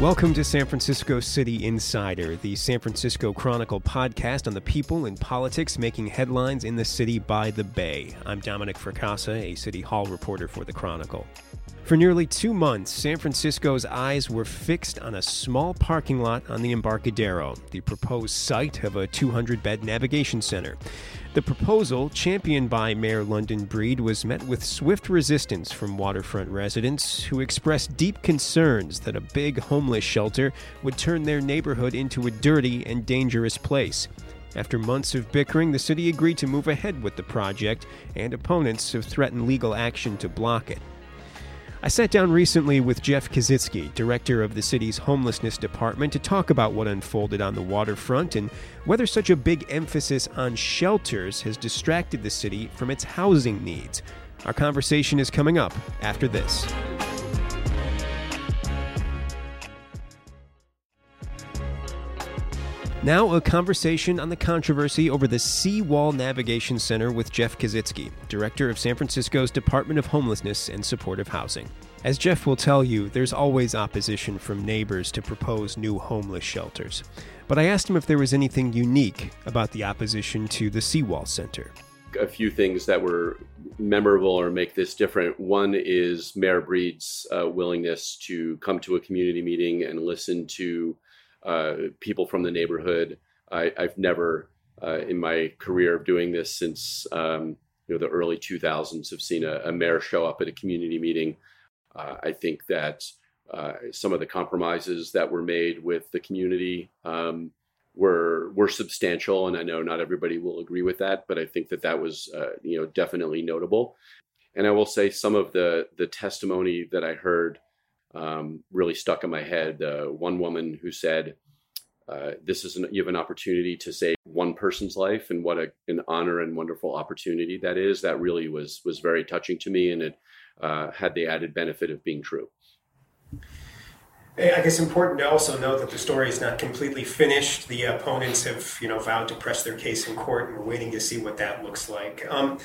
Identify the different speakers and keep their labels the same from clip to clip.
Speaker 1: Welcome to San Francisco City Insider, the San Francisco Chronicle podcast on the people and politics making headlines in the city by the Bay. I'm Dominic Fracassa, a City Hall reporter for the Chronicle. For nearly two months, San Francisco's eyes were fixed on a small parking lot on the Embarcadero, the proposed site of a 200 bed navigation center. The proposal, championed by Mayor London Breed, was met with swift resistance from waterfront residents who expressed deep concerns that a big homeless shelter would turn their neighborhood into a dirty and dangerous place. After months of bickering, the city agreed to move ahead with the project, and opponents have threatened legal action to block it. I sat down recently with Jeff Kositsky, director of the city's homelessness department, to talk about what unfolded on the waterfront and whether such a big emphasis on shelters has distracted the city from its housing needs. Our conversation is coming up after this. Now, a conversation on the controversy over the Seawall Navigation Center with Jeff Kositsky, director of San Francisco's Department of Homelessness and Supportive Housing. As Jeff will tell you, there's always opposition from neighbors to propose new homeless shelters. But I asked him if there was anything unique about the opposition to the Seawall Center.
Speaker 2: A few things that were memorable or make this different. One is Mayor Breed's uh, willingness to come to a community meeting and listen to uh, people from the neighborhood. I, have never, uh, in my career of doing this since um, you know the early 2000s, have seen a, a mayor show up at a community meeting. Uh, I think that uh, some of the compromises that were made with the community um, were were substantial, and I know not everybody will agree with that, but I think that that was uh, you know definitely notable. And I will say some of the the testimony that I heard um, really stuck in my head. Uh, one woman who said, uh, "This is an, you have an opportunity to save one person's life, and what a, an honor and wonderful opportunity that is." That really was was very touching to me, and it uh, had the added benefit of being true.
Speaker 3: I guess important to also note that the story is not completely finished. The opponents have, you know, vowed to press their case in court, and we're waiting to see what that looks like. Um,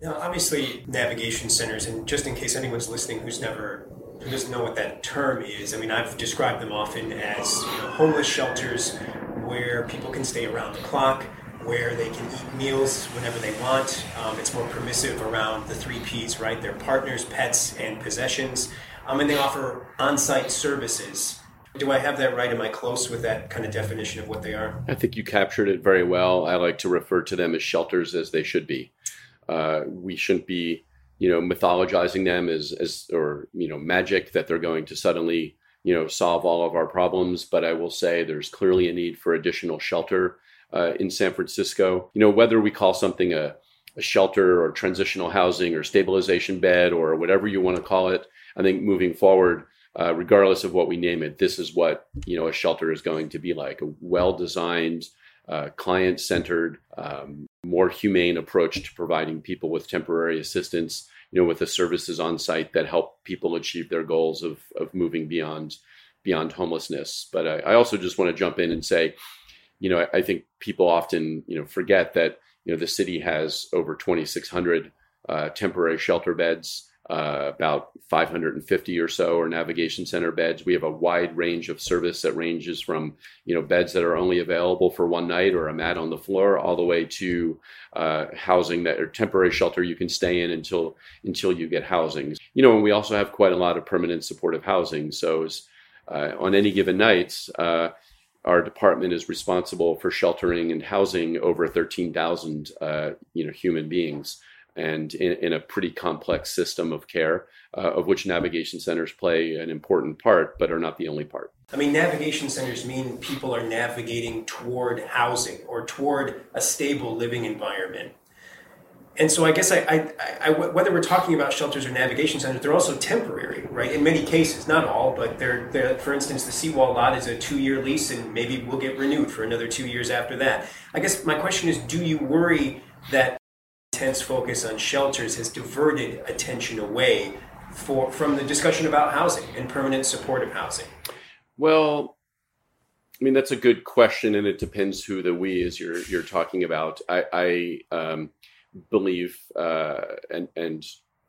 Speaker 3: now, obviously, navigation centers, and just in case anyone's listening who's never who doesn't know what that term is, I mean, I've described them often as you know, homeless shelters where people can stay around the clock, where they can eat meals whenever they want. Um, it's more permissive around the three P's, right? Their partners, pets, and possessions. Um, and they offer on site services. Do I have that right? Am I close with that kind of definition of what they are?
Speaker 2: I think you captured it very well. I like to refer to them as shelters as they should be. Uh, we shouldn't be you know, mythologizing them as, as, or, you know, magic that they're going to suddenly, you know, solve all of our problems. But I will say there's clearly a need for additional shelter uh, in San Francisco. You know, whether we call something a, a shelter or transitional housing or stabilization bed or whatever you want to call it, I think moving forward, uh, regardless of what we name it, this is what you know a shelter is going to be like: a well-designed, uh, client-centered, um, more humane approach to providing people with temporary assistance you know, with the services on site that help people achieve their goals of of moving beyond beyond homelessness. But I, I also just want to jump in and say, you know, I, I, think people often you know forget that you know the city has over 2,600 uh, temporary shelter beds uh, about 550 or so are navigation center beds. We have a wide range of service that ranges from you know beds that are only available for one night or a mat on the floor, all the way to uh, housing that or temporary shelter you can stay in until until you get housing. You know, and we also have quite a lot of permanent supportive housing. So uh, on any given night. Uh, our department is responsible for sheltering and housing over 13,000 uh, you know human beings and in, in, a pretty complex system of care, uh, of which navigation centers play an important part, but are not the only part.
Speaker 3: I mean, navigation centers mean people are navigating toward housing or toward a stable living environment. And so I guess I, I, I, whether we're talking about shelters or navigation centers, they're also temporary, right? In many cases, not all, but they're, they're for instance, the seawall lot is a two-year lease, and maybe we'll get renewed for another two years after that. I guess my question is, do you worry that intense focus on shelters has diverted attention away for, from the discussion about housing and permanent supportive housing?
Speaker 2: Well, I mean that's a good question, and it depends who the we is you're you're talking about. I, I um, believe, uh, and and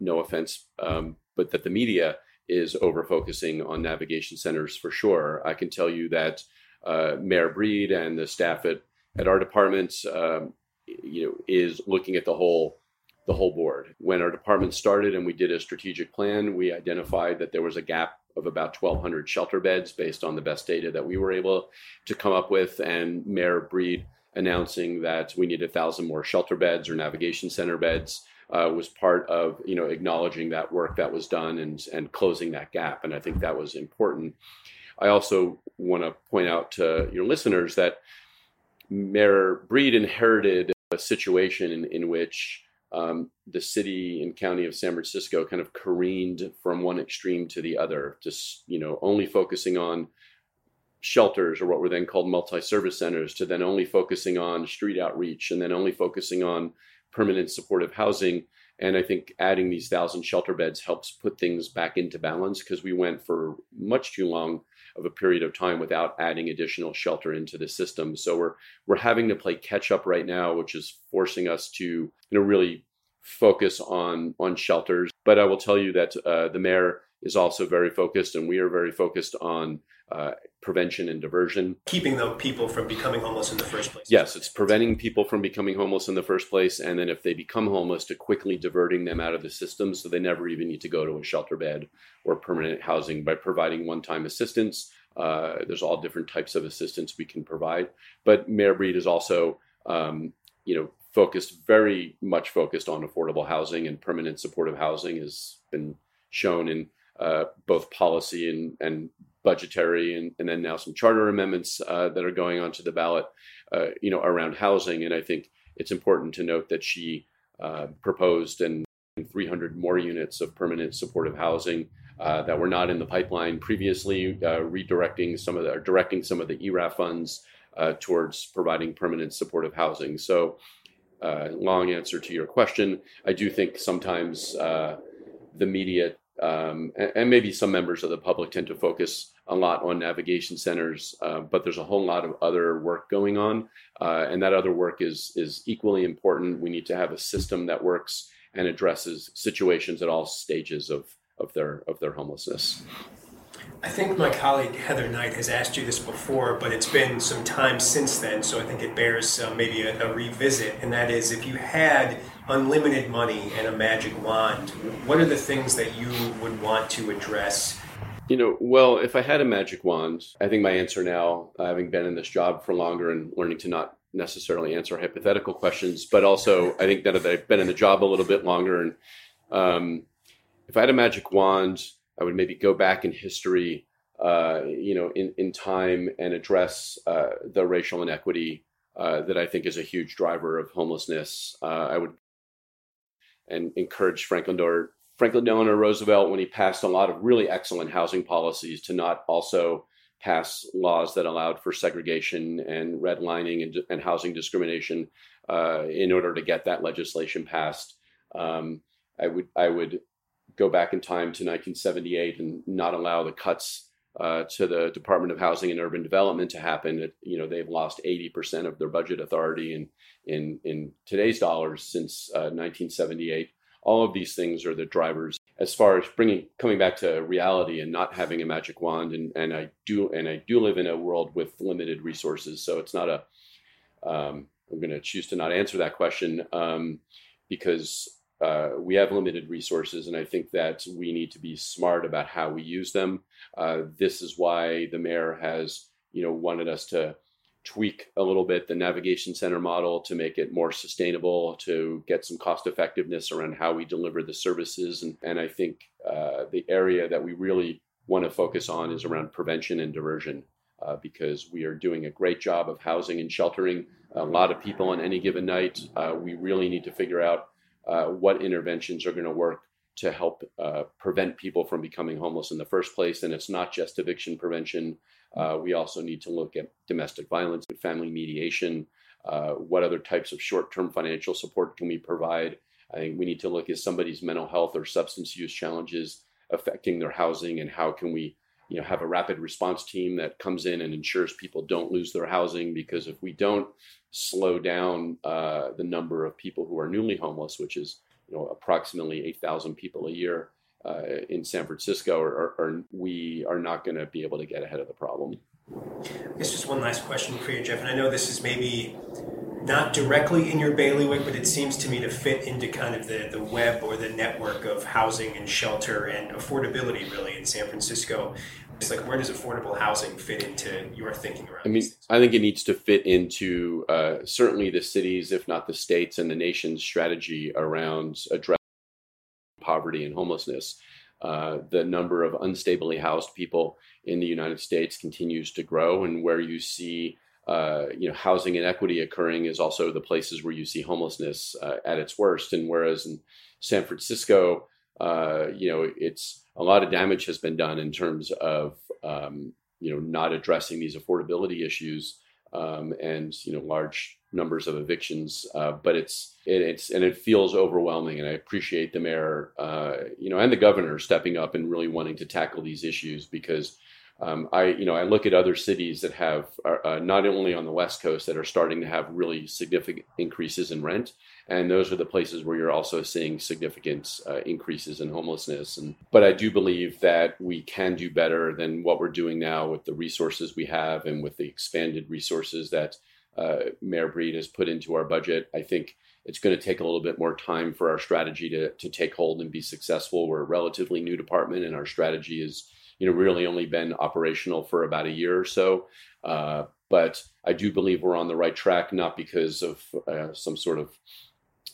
Speaker 2: no offense, um, but that the media is over focusing on navigation centers for sure. I can tell you that uh, Mayor Breed and the staff at, at our department, um, you know, is looking at the whole the whole board. When our department started and we did a strategic plan, we identified that there was a gap of about 1,200 shelter beds based on the best data that we were able to come up with. And Mayor Breed announcing that we need a thousand more shelter beds or navigation center beds uh, was part of you know acknowledging that work that was done and and closing that gap. And I think that was important. I also want to point out to your listeners that Mayor Breed inherited a situation in, in which um, the city and county of San Francisco kind of careened from one extreme to the other, just you know only focusing on shelters or what were then called multi-service centers to then only focusing on street outreach and then only focusing on permanent supportive housing. And i think adding these thousand shelter beds helps put things back into balance because we went for much too long of a period of time without adding additional shelter into the system. So we're we're having to play catch up right now which is forcing us to you know really focus on on shelters. But i will tell you that uh, the mayor is also very focused and we are very focused on uh, prevention and diversion.
Speaker 3: Keeping the people from becoming homeless in the first place.
Speaker 2: Yes, it's preventing people from becoming homeless in the first place. And then if they become homeless, to quickly diverting them out of the system so they never even need to go to a shelter bed or permanent housing by providing one time assistance. Uh, there's all different types of assistance we can provide. But Mayor Breed is also, um, you know, focused very much focused on affordable housing and permanent supportive housing has been shown in uh, both policy and, and budgetary and, and then now some charter amendments uh, that are going onto the ballot, uh, you know, around housing. And I think it's important to note that she uh, proposed and 300 more units of permanent supportive housing uh, that were not in the pipeline previously, uh, redirecting some of the, directing some of the ERAF funds uh, towards providing permanent supportive housing. So, long answer to your question. I do think sometimes the media um, and, maybe some members of the public tend to focus a lot on navigation centers, uh, but there's a whole lot of other work going on, uh, and that other work is is equally important. We need to have a system that works and addresses situations at all stages of of their of their homelessness.
Speaker 3: I think my colleague Heather Knight has asked you this before, but it's been some time since then, so I think it bears uh, maybe a, a, revisit. And that is, if you had unlimited money and a magic wand, what are the things that you would want to address?
Speaker 2: You know, well, if I had a magic wand, I think my answer now, having been in this job for longer and learning to not necessarily answer hypothetical questions, but also I think that I've been in the job a little bit longer, and um, if I had a magic wand I would maybe go back in history, uh, you know, in, in time and address uh, the racial inequity uh, that I think is a huge driver of homelessness. Uh, I would and encourage Franklin Delano, Franklin Delano Roosevelt when he passed a lot of really excellent housing policies to not also pass laws that allowed for segregation and redlining and, and housing discrimination uh, in order to get that legislation passed. Um, I would I would go back in time to 1978 and not allow the cuts uh, to the Department of Housing and Urban Development to happen. It, you know, they've lost 80% of their budget authority in in in today's dollars since uh, 1978. All of these things are the drivers as far as bringing coming back to reality and not having a magic wand. And and I do and I do live in a world with limited resources, so it's not a. Um, I'm going to choose to not answer that question um, because uh, we have limited resources, and I think that we need to be smart about how we use them. Uh, this is why the mayor has, you know, wanted us to tweak a little bit the navigation center model to make it more sustainable, to get some cost effectiveness around how we deliver the services, and, and I think uh, the area that we really want to focus on is around prevention and diversion. Uh, because we are doing a great job of housing and sheltering a lot of people on any given night. Uh, we really need to figure out uh, what interventions are going to work to help uh, prevent people from becoming homeless in the first place. And it's not just eviction prevention. Uh, we also need to look at domestic violence, and family mediation. Uh, what other types of short term financial support can we provide? I think we need to look at somebody's mental health or substance use challenges affecting their housing and how can we you know have a rapid response team that comes in and ensures people don't lose their housing because if we don't slow down uh, the number of people who are newly homeless which is you know approximately 8000 people a year uh, in San Francisco, or, or we are not going to be able to get ahead of the problem.
Speaker 3: I guess just one last question for you, Jeff. And I know this is maybe not directly in your bailiwick, but it seems to me to fit into kind of the, the web or the network of housing and shelter and affordability, really, in San Francisco. It's like, where does affordable housing fit into your thinking around?
Speaker 2: I mean, I think it needs to fit into uh, certainly the cities, if not the states, and the nation's strategy around addressing poverty and homelessness. Uh, the number of unstably housed people in the United States continues to grow, and where you see uh, you know housing inequity occurring is also the places where you see homelessness uh, at its worst. And whereas in San Francisco, uh, you know, it's a lot of damage has been done in terms of um, you know not addressing these affordability issues um, and you know large numbers of evictions. Uh, but it's it, it's and it feels overwhelming. And I appreciate the mayor, uh, you know, and the governor stepping up and really wanting to tackle these issues because um, I, you know, I look at other cities that have uh, not only on the West Coast that are starting to have really significant increases in rent, and those are the places where you're also seeing significant uh, increases in homelessness. And but I do believe that we can do better than what we're doing now with the resources we have and with the expanded resources that uh, Mayor Breed has put into our budget. I think it's going to take a little bit more time for our strategy to to take hold and be successful. We're a relatively new department, and our strategy is you know really only been operational for about a year or so. Uh, but I do believe we're on the right track, not because of uh, some sort of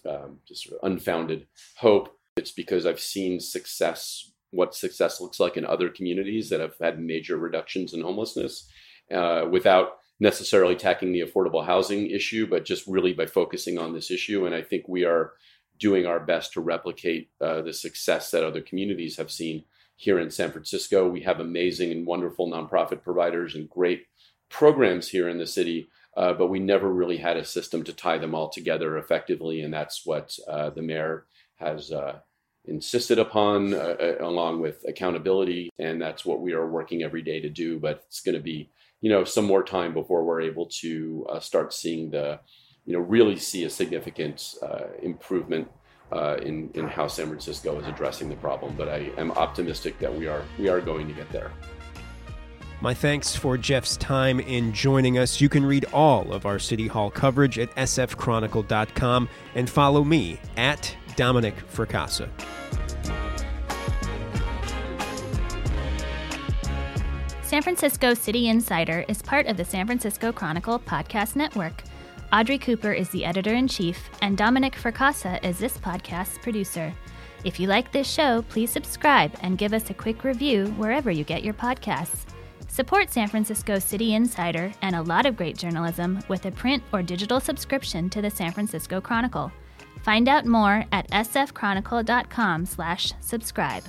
Speaker 2: um, just sort of unfounded hope. It's because I've seen success, what success looks like in other communities that have had major reductions in homelessness uh, without necessarily tackling the affordable housing issue, but just really by focusing on this issue. And I think we are doing our best to replicate uh, the success that other communities have seen here in San Francisco. We have amazing and wonderful nonprofit providers and great programs here in the city, uh, but we never really had a system to tie them all together effectively. And that's what uh, the mayor has uh, insisted upon, uh, uh, along with accountability. And that's what we are working every day to do. But it's going to be, you know, some more time before we're able to uh, start seeing the, you know, really see a significant improvement uh, in in how San Francisco is addressing the problem. But I am optimistic that we are we are going to get there.
Speaker 1: My thanks for Jeff's time in joining us. You can read all of our City Hall coverage at sfchronicle.com and follow me at Dominic Fracassa.
Speaker 4: San Francisco City Insider is part of the San Francisco Chronicle podcast network. Audrey Cooper is the editor in chief, and Dominic Fracassa is this podcast's producer. If you like this show, please subscribe and give us a quick review wherever you get your podcasts. Support San Francisco City Insider and a lot of great journalism with a print or digital subscription to the San Francisco Chronicle. Find out more at sfchronicle.com/subscribe.